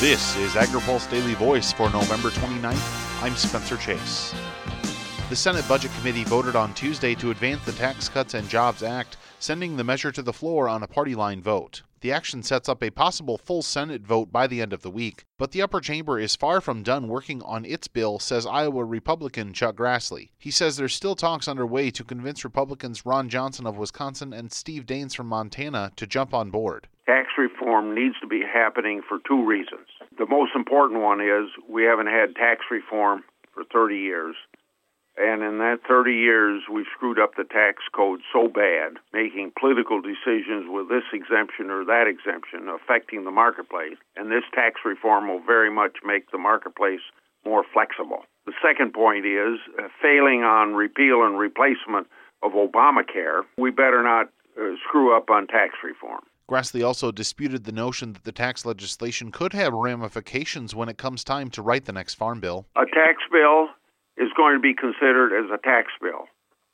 This is AgriPulse Daily Voice for November 29th. I'm Spencer Chase. The Senate Budget Committee voted on Tuesday to advance the Tax Cuts and Jobs Act, sending the measure to the floor on a party line vote. The action sets up a possible full Senate vote by the end of the week, but the upper chamber is far from done working on its bill, says Iowa Republican Chuck Grassley. He says there's still talks underway to convince Republicans Ron Johnson of Wisconsin and Steve Daines from Montana to jump on board. Tax reform needs to be happening for two reasons. The most important one is we haven't had tax reform for 30 years. And in that 30 years, we've screwed up the tax code so bad, making political decisions with this exemption or that exemption affecting the marketplace. And this tax reform will very much make the marketplace more flexible. The second point is uh, failing on repeal and replacement of Obamacare, we better not uh, screw up on tax reform. Grassley also disputed the notion that the tax legislation could have ramifications when it comes time to write the next farm bill. A tax bill is going to be considered as a tax bill.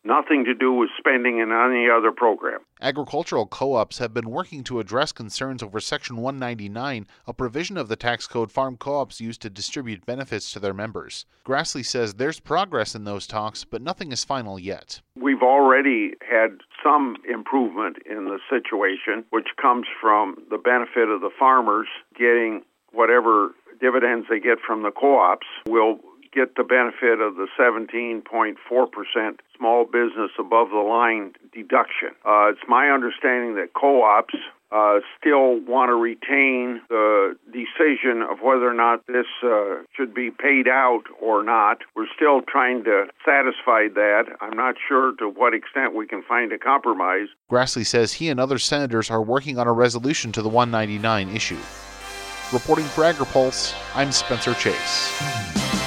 Nothing to do with spending in any other program. Agricultural co ops have been working to address concerns over Section 199, a provision of the tax code farm co ops use to distribute benefits to their members. Grassley says there's progress in those talks, but nothing is final yet. We've already had some improvement in the situation, which comes from the benefit of the farmers getting whatever dividends they get from the co ops will get the benefit of the 17.4% small business above the line deduction. Uh, it's my understanding that co ops uh, still want to retain the decision of whether or not this uh, should be paid out or not. We're still trying to satisfy that. I'm not sure to what extent we can find a compromise. Grassley says he and other senators are working on a resolution to the 199 issue. Reporting for AgriPulse, I'm Spencer Chase.